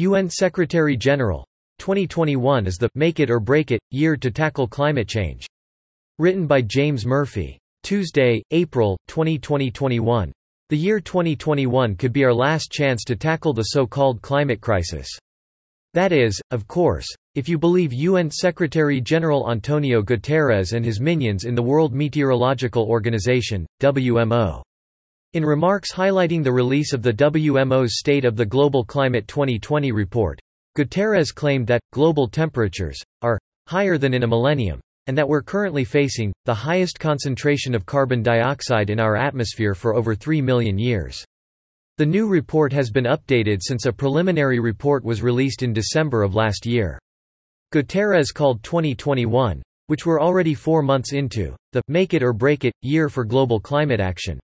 UN Secretary-General. 2021 is the Make It or Break It year to tackle climate change. Written by James Murphy. Tuesday, April, 2021. The year 2021 could be our last chance to tackle the so-called climate crisis. That is, of course, if you believe UN Secretary-General Antonio Guterres and his minions in the World Meteorological Organization, WMO. In remarks highlighting the release of the WMO's State of the Global Climate 2020 report, Guterres claimed that, global temperatures, are higher than in a millennium, and that we're currently facing the highest concentration of carbon dioxide in our atmosphere for over 3 million years. The new report has been updated since a preliminary report was released in December of last year. Guterres called 2021, which we're already four months into, the Make It or Break It year for global climate action.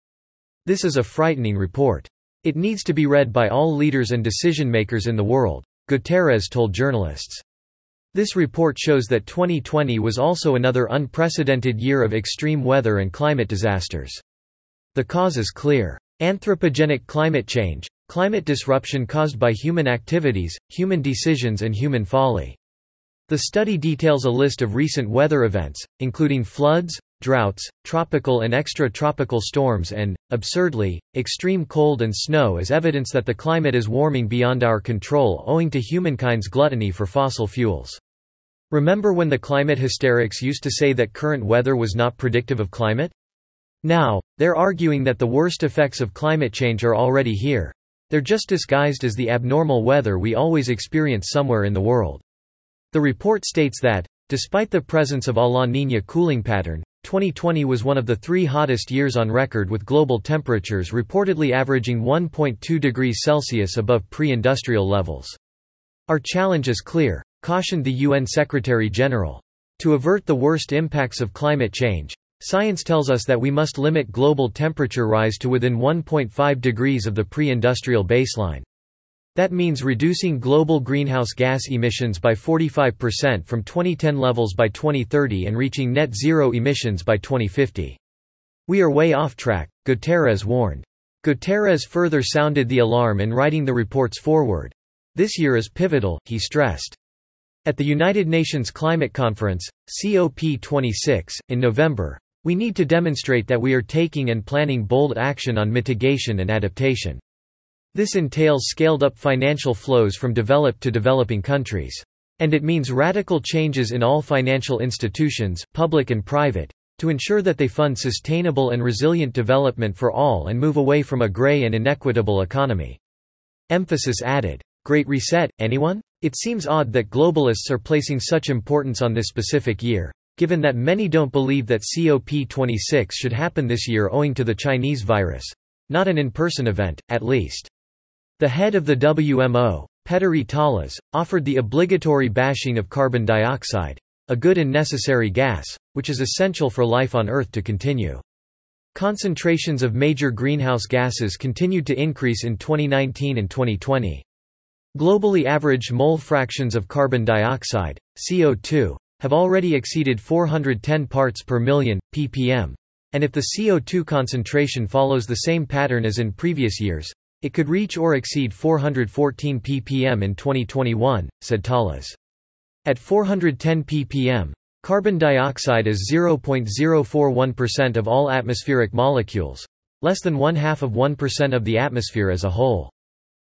This is a frightening report. It needs to be read by all leaders and decision makers in the world, Guterres told journalists. This report shows that 2020 was also another unprecedented year of extreme weather and climate disasters. The cause is clear. Anthropogenic climate change, climate disruption caused by human activities, human decisions and human folly. The study details a list of recent weather events, including floods, droughts, tropical and extra-tropical storms and, absurdly, extreme cold and snow as evidence that the climate is warming beyond our control owing to humankind's gluttony for fossil fuels. Remember when the climate hysterics used to say that current weather was not predictive of climate? Now, they're arguing that the worst effects of climate change are already here. They're just disguised as the abnormal weather we always experience somewhere in the world. The report states that, despite the presence of a La Niña cooling pattern, 2020 was one of the three hottest years on record with global temperatures reportedly averaging 1.2 degrees Celsius above pre-industrial levels. Our challenge is clear, cautioned the UN Secretary-General. To avert the worst impacts of climate change, Science tells us that we must limit global temperature rise to within 1.5 degrees of the pre-industrial baseline. That means reducing global greenhouse gas emissions by 45% from 2010 levels by 2030 and reaching net zero emissions by 2050. We are way off track, Guterres warned. Guterres further sounded the alarm in writing the report's foreword. This year is pivotal, he stressed. At the United Nations Climate Conference, COP26, in November, we need to demonstrate that we are taking and planning bold action on mitigation and adaptation. This entails scaled-up financial flows from developed to developing countries. And it means radical changes in all financial institutions, public and private, to ensure that they fund sustainable and resilient development for all and move away from a gray and inequitable economy. Emphasis added. Great Reset, anyone? It seems odd that globalists are placing such importance on this specific year, given that many don't believe that COP26 should happen this year owing to the Chinese virus. Not an in-person event, at least. The head of the WMO, Petteri Taalas, offered the obligatory bashing of carbon dioxide, a good and necessary gas, which is essential for life on Earth to continue. Concentrations of major greenhouse gases continued to increase in 2019 and 2020. Globally averaged mole fractions of carbon dioxide, CO2, have already exceeded 410 parts per million, ppm. And if the CO2 concentration follows the same pattern as in previous years, it could reach or exceed 414 ppm in 2021, said Taalas. At 410 ppm, carbon dioxide is 0.041% of all atmospheric molecules, less than one half of 1% of the atmosphere as a whole.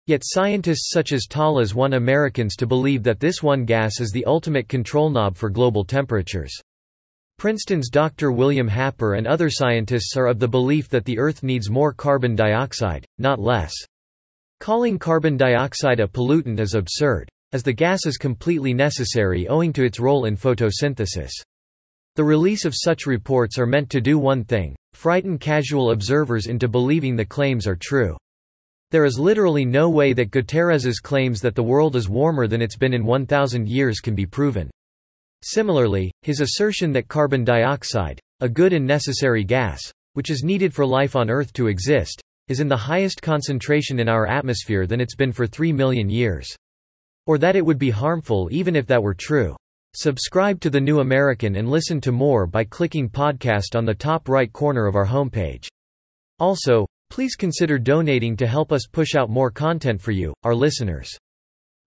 Yet scientists such as Taalas want Americans to believe that this one gas is the ultimate control knob for global temperatures. Princeton's Dr. William Happer and other scientists are of the belief that the Earth needs more carbon dioxide, not less. Calling carbon dioxide a pollutant is absurd, as the gas is completely necessary owing to its role in photosynthesis. The release of such reports are meant to do one thing, frighten casual observers into believing the claims are true. There is literally no way that Guterres's claims that the world is warmer than it's been in 1,000 years can be proven. Similarly, his assertion that carbon dioxide, a good and necessary gas, which is needed for life on Earth to exist, is in the highest concentration in our atmosphere than it's been for 3 million years. Or that it would be harmful even if that were true. Subscribe to The New American and listen to more by clicking podcast on the top right corner of our homepage. Also, Please consider donating to help us push out more content for you, our listeners.